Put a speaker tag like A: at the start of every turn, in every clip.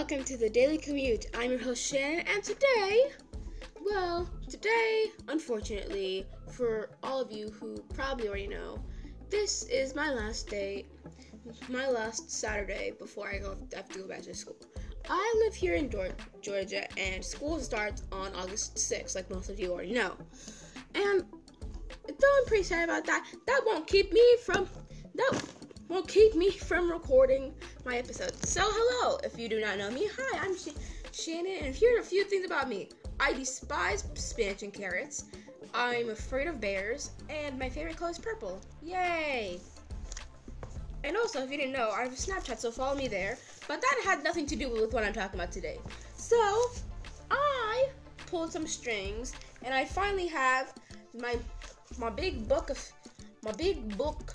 A: welcome to the Daily Commute. I'm your host Shannon, and today, well, today, unfortunately, for all of you who probably already know, this is my last day, my last Saturday before I go have to go back to school. I live here in Georgia, and school starts on August 6th, like most of you already know. And though I'm pretty sad about that, that won't keep me from that won't keep me from recording my episode. So, hello, if you do not know me, hi, I'm Sh- Shannon, and here are a few things about me. I despise spinach and carrots. I'm afraid of bears, and my favorite color is purple. Yay! And also, if you didn't know, I have a Snapchat, so follow me there. But that had nothing to do with what I'm talking about today. So, I pulled some strings, and I finally have my my big book of my big book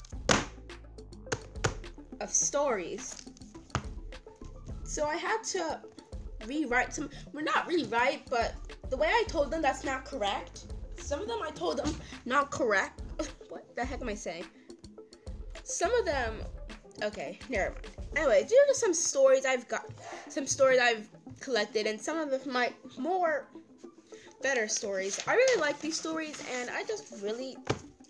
A: of stories. So I had to rewrite some. We're well, not rewrite, but the way I told them that's not correct. Some of them I told them not correct. what the heck am I saying? Some of them. Okay, never mind. Anyway, these are some stories I've got. Some stories I've collected, and some of my more better stories. I really like these stories, and I just really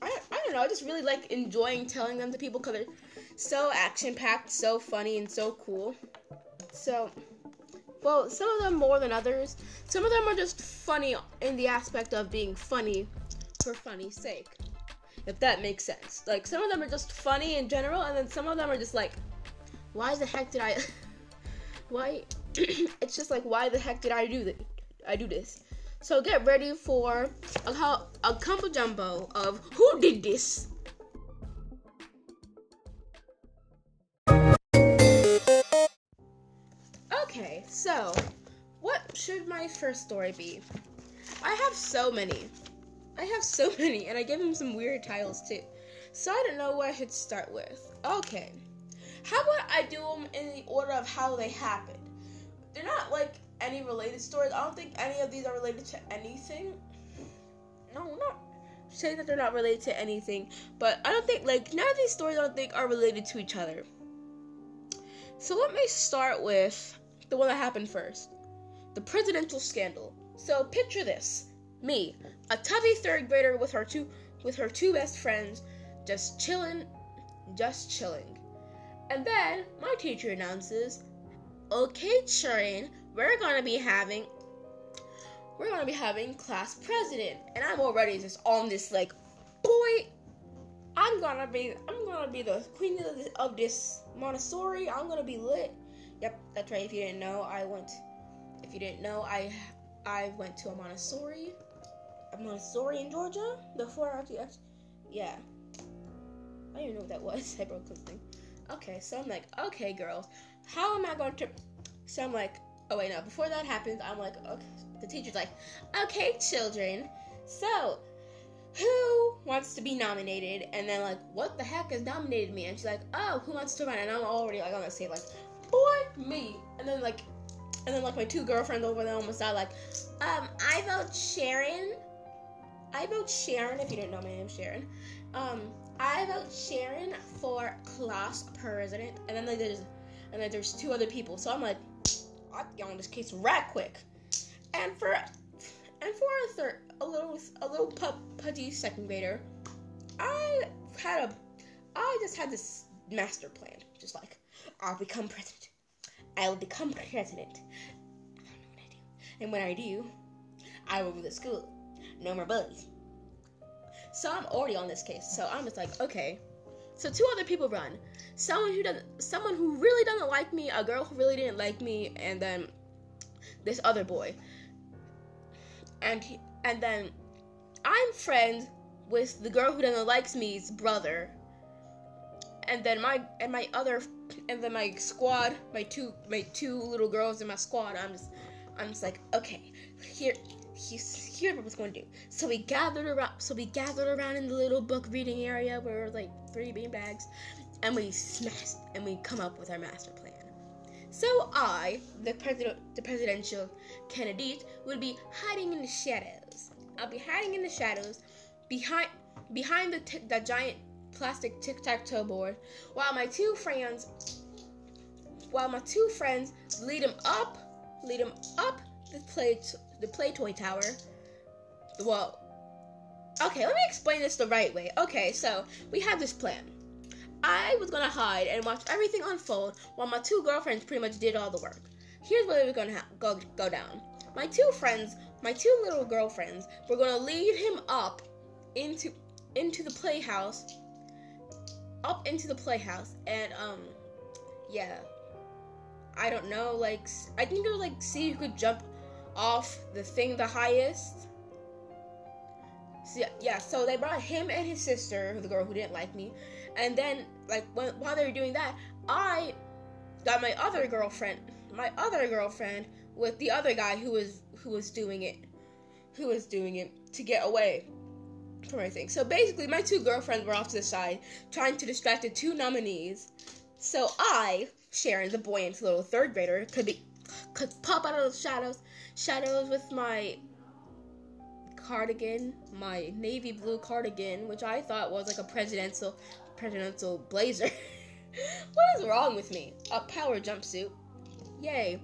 A: I, I don't know, I just really like enjoying telling them to people because so action packed, so funny, and so cool. So, well, some of them more than others. Some of them are just funny in the aspect of being funny for funny's sake. If that makes sense. Like, some of them are just funny in general, and then some of them are just like, why the heck did I. why. it's just like, why the heck did I do this? I do this. So get ready for a, a combo jumbo of who did this. Okay, so what should my first story be? I have so many. I have so many, and I give them some weird titles too. So I don't know what I should start with. Okay. How about I do them in the order of how they happened? They're not like any related stories. I don't think any of these are related to anything. No, not say that they're not related to anything, but I don't think like none of these stories I don't think are related to each other. So let me start with the one that happened first. The presidential scandal. So picture this. Me, a tubby third grader with her two with her two best friends, just chilling, just chilling. And then my teacher announces, "Okay, children, we're gonna be having we're gonna be having class president and i'm already just on this like boy i'm gonna be i'm gonna be the queen of, the, of this montessori i'm gonna be lit yep that's right if you didn't know i went if you didn't know i i went to a montessori a montessori in georgia before i actually yeah i don't even know what that was i broke something okay so i'm like okay girls how am i going to so i'm like Oh wait, no. Before that happens, I'm like, okay. The teacher's like, okay, children. So, who wants to be nominated? And then like, what the heck has nominated me? And she's like, oh, who wants to run? And I'm already like, I'm gonna say like, boy, me. And then like, and then like my two girlfriends over there almost died. Like, um, I vote Sharon. I vote Sharon. If you didn't know, my name's Sharon. Um, I vote Sharon for class president. And then like there's, and then there's two other people. So I'm like I get on this case right quick. And for and for a third, a little a little pup, pudgy second grader, I had a I just had this master plan, just like I'll become president. I'll become president. I don't know what I do. And when I do, I will rule the school. No more bullies. So I'm already on this case. So I'm just like, okay. So two other people run someone who doesn't someone who really doesn't like me, a girl who really didn't like me, and then this other boy. And he, and then I'm friends with the girl who doesn't like me's brother. And then my and my other and then my squad, my two my two little girls in my squad, I'm just I'm just like, okay, here he's here's what was going to do. So we gathered around so we gathered around in the little book reading area where there were like three bean bags and we smashed and we come up with our master plan. So I, the president, the presidential candidate, will be hiding in the shadows. I'll be hiding in the shadows behind behind the t- the giant plastic tic tac toe board, while my two friends, while my two friends lead him up, lead him up the play the play toy tower. Well, okay, let me explain this the right way. Okay, so we had this plan. I was gonna hide and watch everything unfold while my two girlfriends pretty much did all the work. Here's what was gonna ha- go go down. My two friends, my two little girlfriends, were gonna lead him up into into the playhouse, up into the playhouse, and um, yeah, I don't know, like I think it was like see who could jump off the thing the highest. So, yeah, yeah, so they brought him and his sister, the girl who didn't like me, and then like when, while they were doing that, I got my other girlfriend, my other girlfriend with the other guy who was who was doing it, who was doing it to get away from everything. So basically, my two girlfriends were off to the side trying to distract the two nominees. So I, Sharon, the buoyant little third grader, could be could pop out of the shadows, shadows with my cardigan, my navy blue cardigan, which I thought was like a presidential presidential blazer. what is wrong with me? A power jumpsuit. Yay.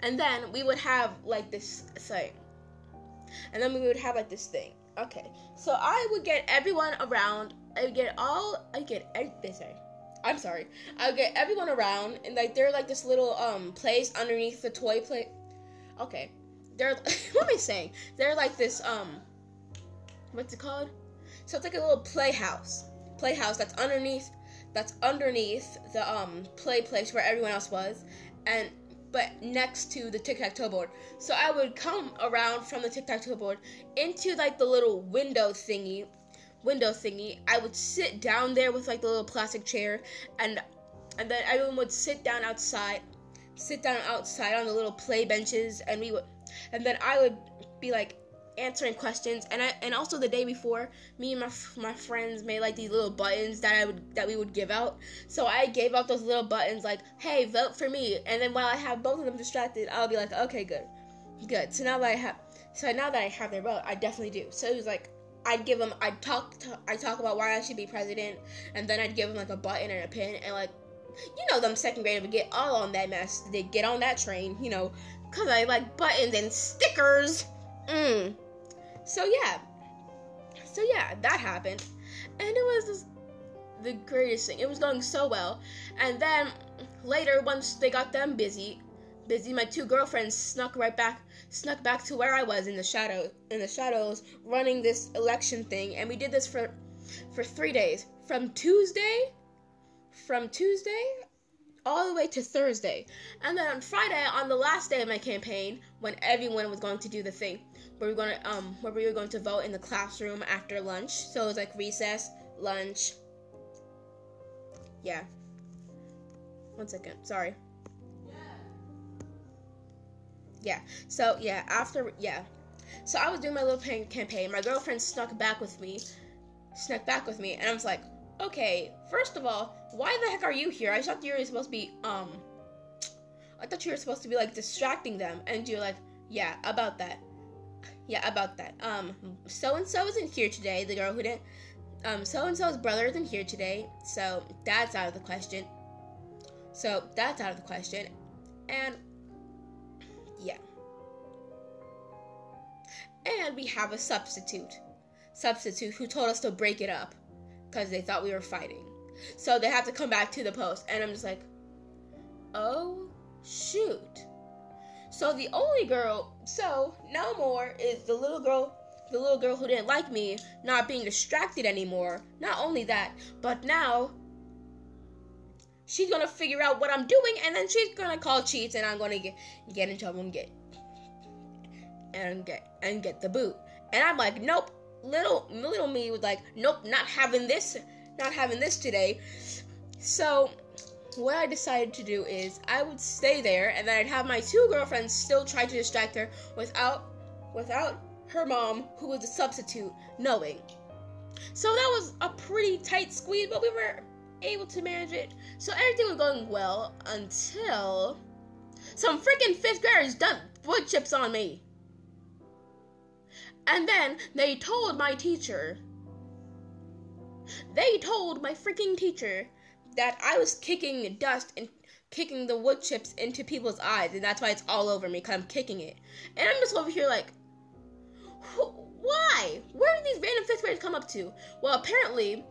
A: And then we would have like this thing. And then we would have like this thing. Okay. So I would get everyone around. I would get all I get sorry. I'm sorry. I would get everyone around and like they're like this little um place underneath the toy plate. Okay. They're what am I saying? They're like this um what's it called? So it's like a little playhouse playhouse that's underneath that's underneath the um play place where everyone else was and but next to the tic-tac-toe board so i would come around from the tic-tac-toe board into like the little window thingy window thingy. I would sit down there with like the little plastic chair and and then everyone would sit down outside sit down outside on the little play benches and we would and then i would be like answering questions. And I and also the day before me and my my friends made like these little buttons that I would that we would give out. So I gave out those little buttons like hey vote for me. And then while I have both of them distracted I'll be like okay good. Good. So now that I have so now that I have their vote I definitely do. So it was like I'd give them I'd talk to, I talk about why I should be president and then I'd give them like a button and a pin and like you know them second graders would get all on that mess. They get on that train you know because I like buttons and stickers mm. So yeah, so yeah, that happened, and it was just the greatest thing. It was going so well, and then later, once they got them busy, busy, my two girlfriends snuck right back, snuck back to where I was in the shadow, in the shadows, running this election thing, and we did this for, for three days, from Tuesday, from Tuesday all the way to Thursday. And then on Friday, on the last day of my campaign, when everyone was going to do the thing, where we are going to um where we were going to vote in the classroom after lunch. So it was like recess, lunch. Yeah. One second. Sorry. Yeah. So yeah, after yeah. So I was doing my little campaign. My girlfriend snuck back with me, snuck back with me, and I was like, okay. First of all, why the heck are you here? I thought you were supposed to be um. I thought you were supposed to be like distracting them, and you're like, yeah, about that yeah, about that. Um, so and so isn't here today. The girl who didn't. Um, so and so's brother isn't here today, so that's out of the question. So that's out of the question, and yeah. And we have a substitute, substitute who told us to break it up because they thought we were fighting. So they have to come back to the post, and I'm just like, oh shoot. So the only girl, so no more is the little girl, the little girl who didn't like me, not being distracted anymore. Not only that, but now she's gonna figure out what I'm doing, and then she's gonna call cheats, and I'm gonna get get in trouble and get and get and get the boot. And I'm like, nope. Little little me was like, nope, not having this, not having this today. So what I decided to do is I would stay there and then I'd have my two girlfriends still try to distract her without without her mom, who was a substitute, knowing. So that was a pretty tight squeeze, but we were able to manage it. So everything was going well until some freaking fifth graders dumped wood chips on me. And then they told my teacher. They told my freaking teacher that I was kicking dust and kicking the wood chips into people's eyes, and that's why it's all over me because I'm kicking it. And I'm just over here like, why? Where did these random fifth graders come up to? Well, apparently,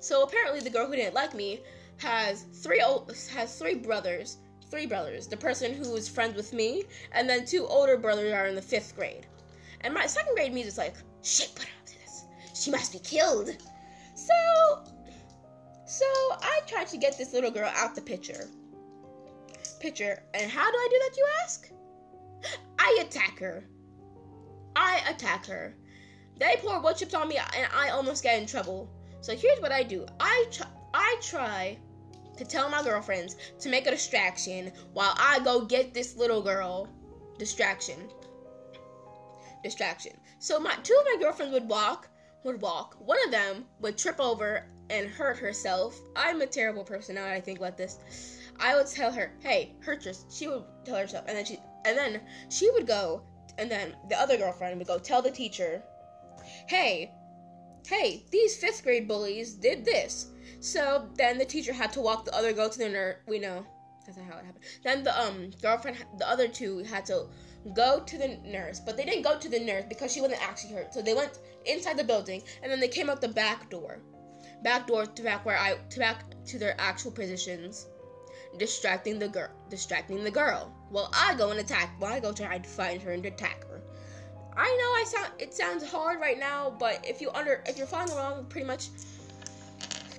A: so apparently the girl who didn't like me has three old, has three brothers, three brothers. The person who is friends with me, and then two older brothers are in the fifth grade. And my second grade me is like, shit, put her up to this. She must be killed. So, so I tried to get this little girl out the picture. Picture, and how do I do that? You ask. I attack her. I attack her. They pour wood chips on me, and I almost get in trouble. So here's what I do. I try, I try to tell my girlfriends to make a distraction while I go get this little girl. Distraction. Distraction. So my two of my girlfriends would walk, would walk. One of them would trip over and hurt herself. I'm a terrible person now I think about this. I would tell her, "Hey, hurt yourself." She would tell herself, and then she, and then she would go, and then the other girlfriend would go tell the teacher, "Hey, hey, these fifth grade bullies did this." So then the teacher had to walk the other girl to the nurse. We know that's not how it happened. Then the um girlfriend, the other two had to go to the nurse, but they didn't go to the nurse because she wasn't actually hurt. So they went inside the building, and then they came out the back door, back door to back where I to back to their actual positions, distracting the girl, distracting the girl. Well, I go and attack. Well, I go try to find her and attack her. I know I sound it sounds hard right now, but if you under if you're following along, pretty much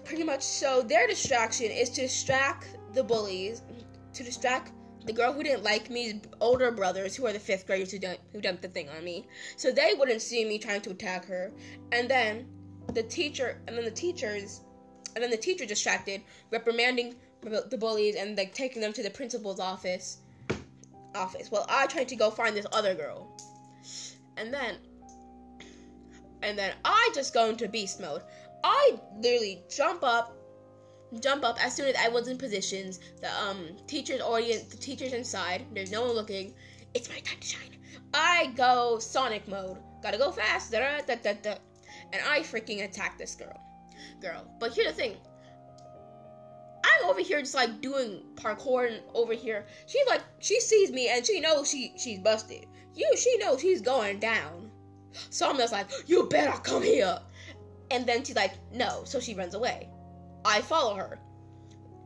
A: pretty much so their distraction is to distract the bullies, to distract the girl who didn't like me's older brothers, who are the fifth graders who done who dumped the thing on me, so they wouldn't see me trying to attack her. And then the teacher, and then the teachers, and then the teacher distracted, reprimanding the bullies and like taking them to the principal's office. Office. Well, I tried to go find this other girl, and then, and then I just go into beast mode. I literally jump up, jump up as soon as I was in positions. The um teachers already, the teachers inside. There's no one looking. It's my time to shine. I go Sonic mode. Gotta go fast. Da, da, da, da, da. And I freaking attack this girl. Girl. But here's the thing. I'm over here just like doing parkour and over here. She like she sees me and she knows she she's busted. You she knows she's going down. So I'm just like, you better come here. And then she's like, no. So she runs away. I follow her.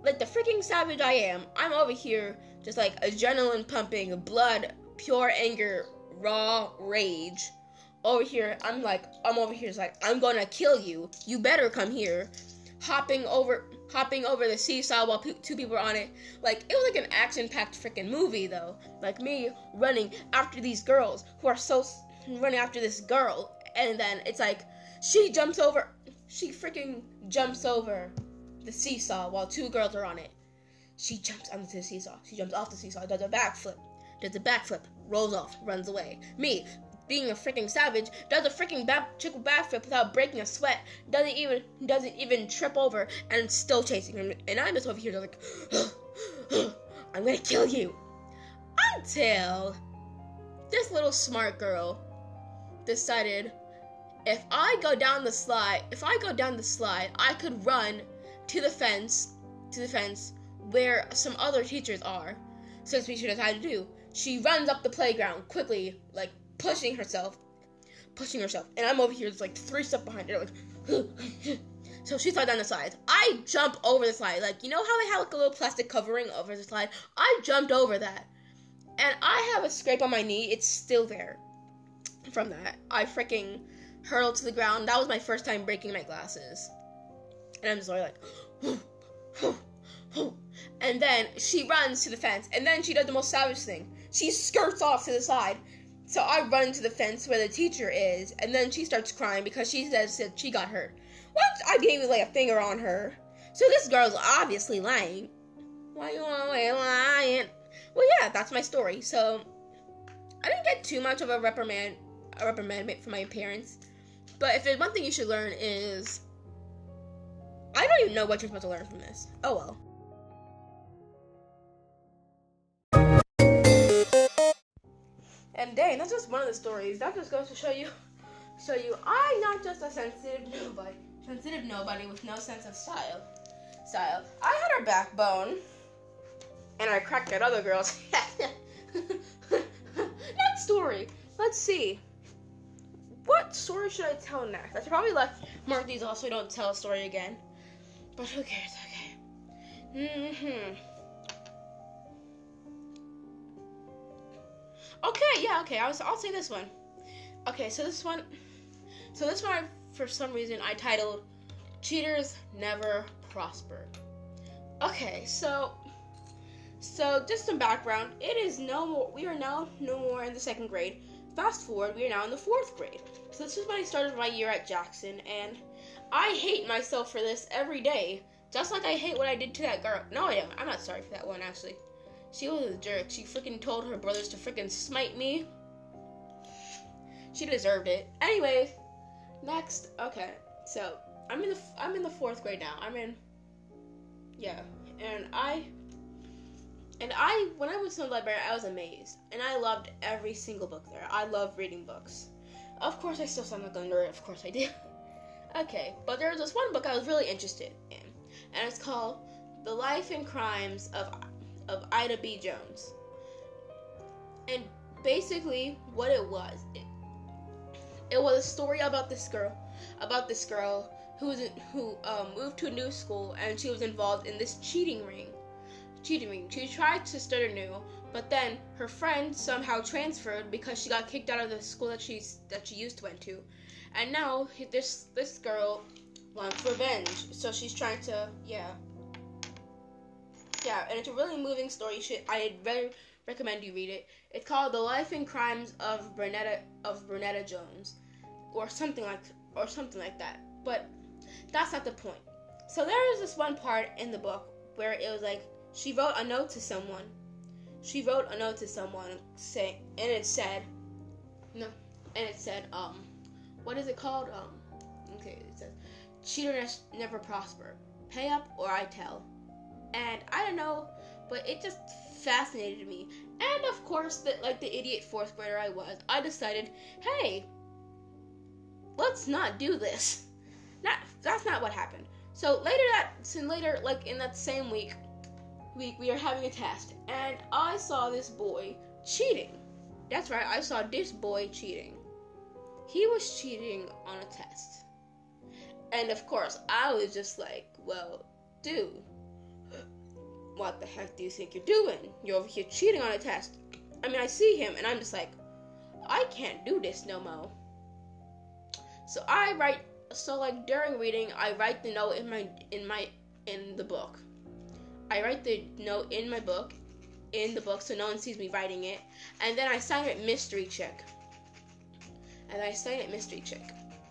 A: Like the freaking savage I am, I'm over here just like adrenaline pumping, blood, pure anger, raw rage. Over here, I'm like, I'm over here, just like, I'm gonna kill you. You better come here. Hopping over, hopping over the seesaw while two people are on it. Like it was like an action-packed freaking movie, though. Like me running after these girls who are so running after this girl, and then it's like she jumps over. She freaking jumps over the seesaw while two girls are on it. She jumps onto the seesaw. She jumps off the seesaw, does a backflip, does a backflip, rolls off, runs away. Me, being a freaking savage, does a freaking back triple backflip without breaking a sweat. Doesn't even doesn't even trip over, and still chasing him. And I'm just over here like, I'm gonna kill you. Until this little smart girl decided if I go down the slide, if I go down the slide, I could run to the fence, to the fence where some other teachers are. since we should she decided to do. She runs up the playground quickly, like pushing herself, pushing herself, and I'm over here, just like three steps behind her, like. so she slid down the slide. I jump over the slide, like you know how they have like a little plastic covering over the slide. I jumped over that, and I have a scrape on my knee. It's still there from that. I freaking hurled to the ground. That was my first time breaking my glasses. And I'm just like, and then she runs to the fence, and then she does the most savage thing. She skirts off to the side. So I run to the fence where the teacher is, and then she starts crying because she says that she got hurt. What? I even lay a finger on her. So this girl's obviously lying. Why you always lying? Well, yeah, that's my story. So I didn't get too much of a reprimand, a reprimand from my parents. But if there's one thing you should learn is I don't even know what you're supposed to learn from this. Oh well. And dang, that's just one of the stories. That just goes to show you show you I'm not just a sensitive nobody. Sensitive nobody with no sense of style. Style. I had a backbone. and I cracked at other girls. Next story. Let's see. What story should I tell next? I should probably let mark these off so I don't tell a story again. But who cares? Okay. hmm yeah, okay. I'll, I'll say this one. Okay, so this one. So this one, for some reason, I titled "Cheaters Never Prosper." Okay, so so just some background. It is no more. We are now no more in the second grade. Fast forward, we are now in the fourth grade. So this is when I started my year at Jackson, and I hate myself for this every day. Just like I hate what I did to that girl. No, I don't. I'm not sorry for that one actually. She was a jerk. She freaking told her brothers to freaking smite me. She deserved it. Anyway, next. Okay, so I'm in the I'm in the fourth grade now. I'm in. Yeah, and I. And I, when I went to the library, I was amazed, and I loved every single book there. I love reading books. Of course, I still sound like a nerd. Of course, I do. okay, but there was this one book I was really interested in, and it's called "The Life and Crimes of of Ida B. Jones. And basically, what it was, it, it was a story about this girl, about this girl who was who um, moved to a new school and she was involved in this cheating ring. Cheating ring. She tried to start anew, but then her friend somehow transferred because she got kicked out of the school that she that she used to went to, and now this this girl wants revenge. So she's trying to yeah yeah, and it's a really moving story. Should I very recommend you read it. It's called The Life and Crimes of Bernetta of Bernetta Jones, or something like or something like that. But that's not the point. So there is this one part in the book where it was like she wrote a note to someone. She wrote a note to someone saying, and it said, no, and it said, um, what is it called? Um, okay, it says, cheaters never prosper. Pay up or I tell and I don't know, but it just fascinated me. And of course, that like the idiot fourth grader I was, I decided, hey, let's not do this. Not that's not what happened. So later that so later like in that same week, we we are having a test, and I saw this boy cheating. That's right, I saw this boy cheating. He was cheating on a test. And of course, I was just like, well, dude, what the heck do you think you're doing? You're over here cheating on a test. I mean, I see him and I'm just like, I can't do this no more. So I write, so like during reading, I write the note in my, in my, in the book. I write the note in my book, in the book, so no one sees me writing it. And then I sign it mystery chick. And I sign it mystery chick.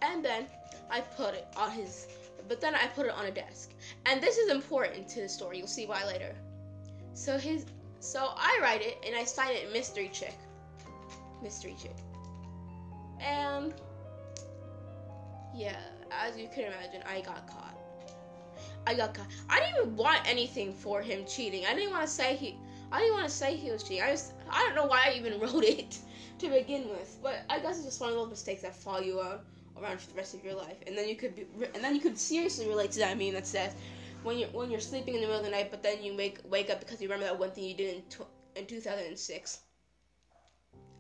A: And then I put it on his but then I put it on a desk. And this is important to the story. You'll see why later. So his so I write it and I sign it mystery chick. Mystery chick. And yeah, as you can imagine, I got caught. I got caught. I didn't even want anything for him cheating. I didn't want to say he I didn't want to say he was cheating. I just I don't know why I even wrote it to begin with. But I guess it's just one of those mistakes that follow you out around for the rest of your life, and then you could be, and then you could seriously relate to that meme that says when you're when you're sleeping in the middle of the night, but then you wake wake up because you remember that one thing you did in tw- in 2006.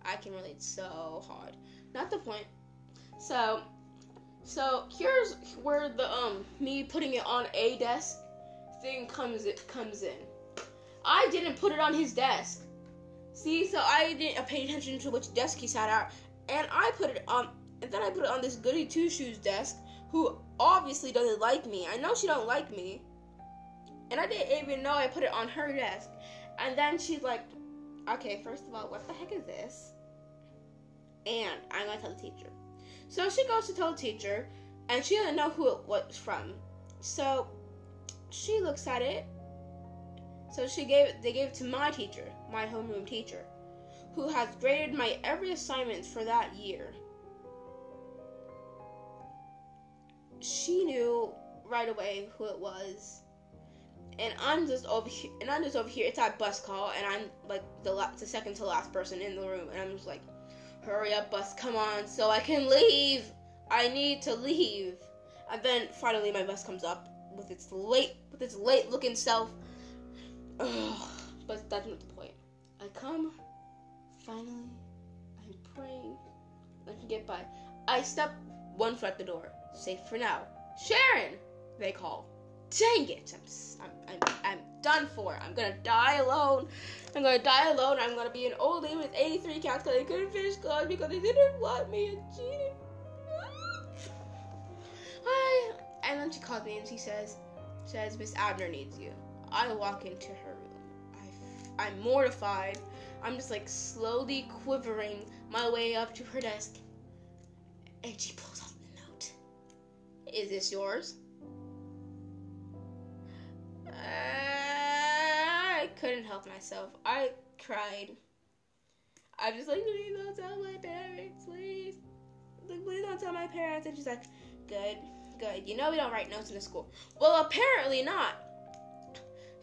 A: I can relate so hard. Not the point. So, so here's where the um me putting it on a desk thing comes it comes in. I didn't put it on his desk. See, so I didn't pay attention to which desk he sat at, and I put it on and then I put it on this goody two shoes desk, who obviously doesn't like me. I know she don't like me. And I didn't even know I put it on her desk. And then she's like, okay, first of all, what the heck is this? And I'm gonna tell the teacher. So she goes to tell the teacher, and she doesn't know who it was from. So she looks at it. So she gave it. They gave it to my teacher, my homeroom teacher, who has graded my every assignment for that year. She knew right away who it was. And I'm just over here, and I'm just over here. It's that bus call, and I'm like the la- the second to last person in the room, and I'm just like, "Hurry up, bus! Come on, so I can leave. I need to leave." And then finally, my bus comes up with its late with its late looking self. Ugh. But that's not the point. I come, finally, I'm praying. I can get by. I step one foot at the door. Safe for now. Sharon! They call. Dang it! I'm, I'm, I'm, I'm done for. I'm gonna die alone. I'm gonna die alone. I'm gonna be an old lady with 83 cats because I couldn't finish college because they didn't want me and cheated. I, and then she calls me and she says, says Miss Abner needs you. I walk into her room. I, I'm mortified. I'm just like slowly quivering my way up to her desk. And she pulls note. Is this yours? I couldn't help myself. I cried. I'm just like, please don't tell my parents, please. Like, please don't tell my parents. And she's like, good, good. You know we don't write notes in the school. Well, apparently not.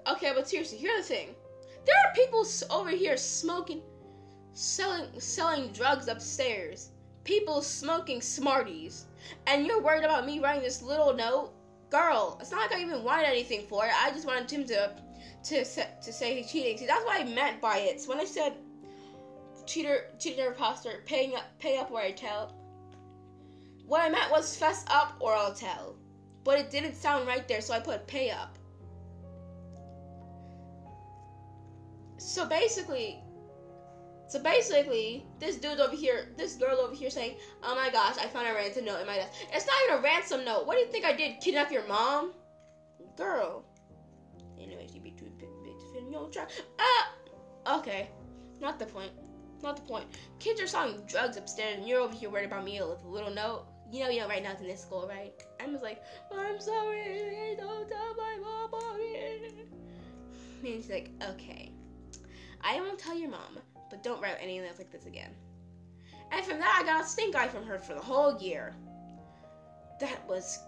A: Okay, but seriously, here's the thing. There are people over here smoking, selling, selling drugs upstairs. People smoking Smarties, and you're worried about me writing this little note girl, it's not like I even wanted anything for it. I just wanted him to to to say he's cheating. See, that's what I meant by it. So when I said cheater, cheater, imposter, paying up, pay up or I tell. What I meant was fess up or I'll tell, but it didn't sound right there, so I put pay up. So basically, so basically, this dude over here, this girl over here saying, Oh my gosh, I found a ransom note in my desk. It's not even a ransom note. What do you think I did? Kidnap your mom? Girl. Anyways, you be too big to fit in your trap. Ah! Okay. Not the point. Not the point. Kids are selling drugs upstairs and you're over here worried about me with a little note. You know you don't write notes in this school, right? I'm just like, I'm sorry, don't tell my mom about it. And she's like, okay. I won't tell your mom but don't write any notes like this again. And from that, I got a stink eye from her for the whole year. That was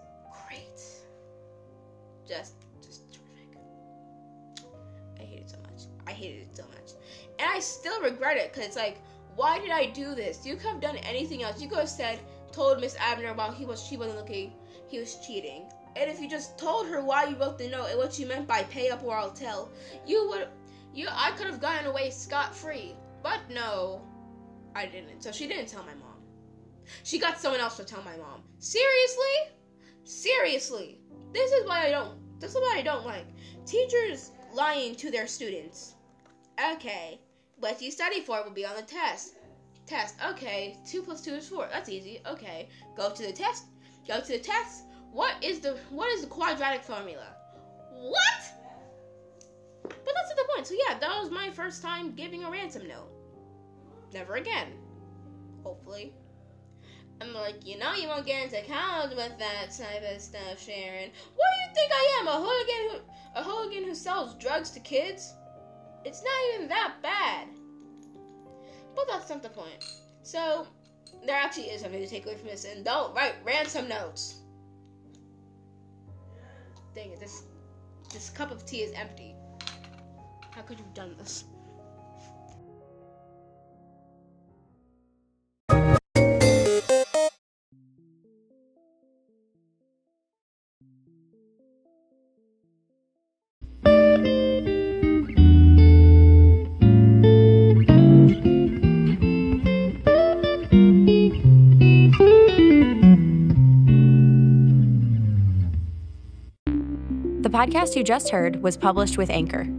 A: great. Just, just terrific. I hate it so much. I hated it so much. And I still regret it because it's like, why did I do this? You could have done anything else. You could have said, told Miss Abner while he was she wasn't looking, he was cheating. And if you just told her why you wrote the note and what you meant by pay up or I'll tell, you would you I could have gotten away scot free. But no, I didn't. So she didn't tell my mom. She got someone else to tell my mom. Seriously? Seriously. This is why I don't this is what I don't like. Teachers lying to their students. Okay. What you study for will be on the test. Test. Okay. Two plus two is four. That's easy. Okay. Go to the test. Go to the test. What is the what is the quadratic formula? What? But that's not the point. So yeah, that was my first time giving a ransom note. Never again. Hopefully. I'm like, you know, you won't get into college with that type of stuff, Sharon. What do you think I am? A hooligan who a hooligan who sells drugs to kids? It's not even that bad. But that's not the point. So there actually is something to take away from this, and don't write ransom notes. Dang it, this this cup of tea is empty. How could you have done this?
B: The podcast you just heard was published with Anchor.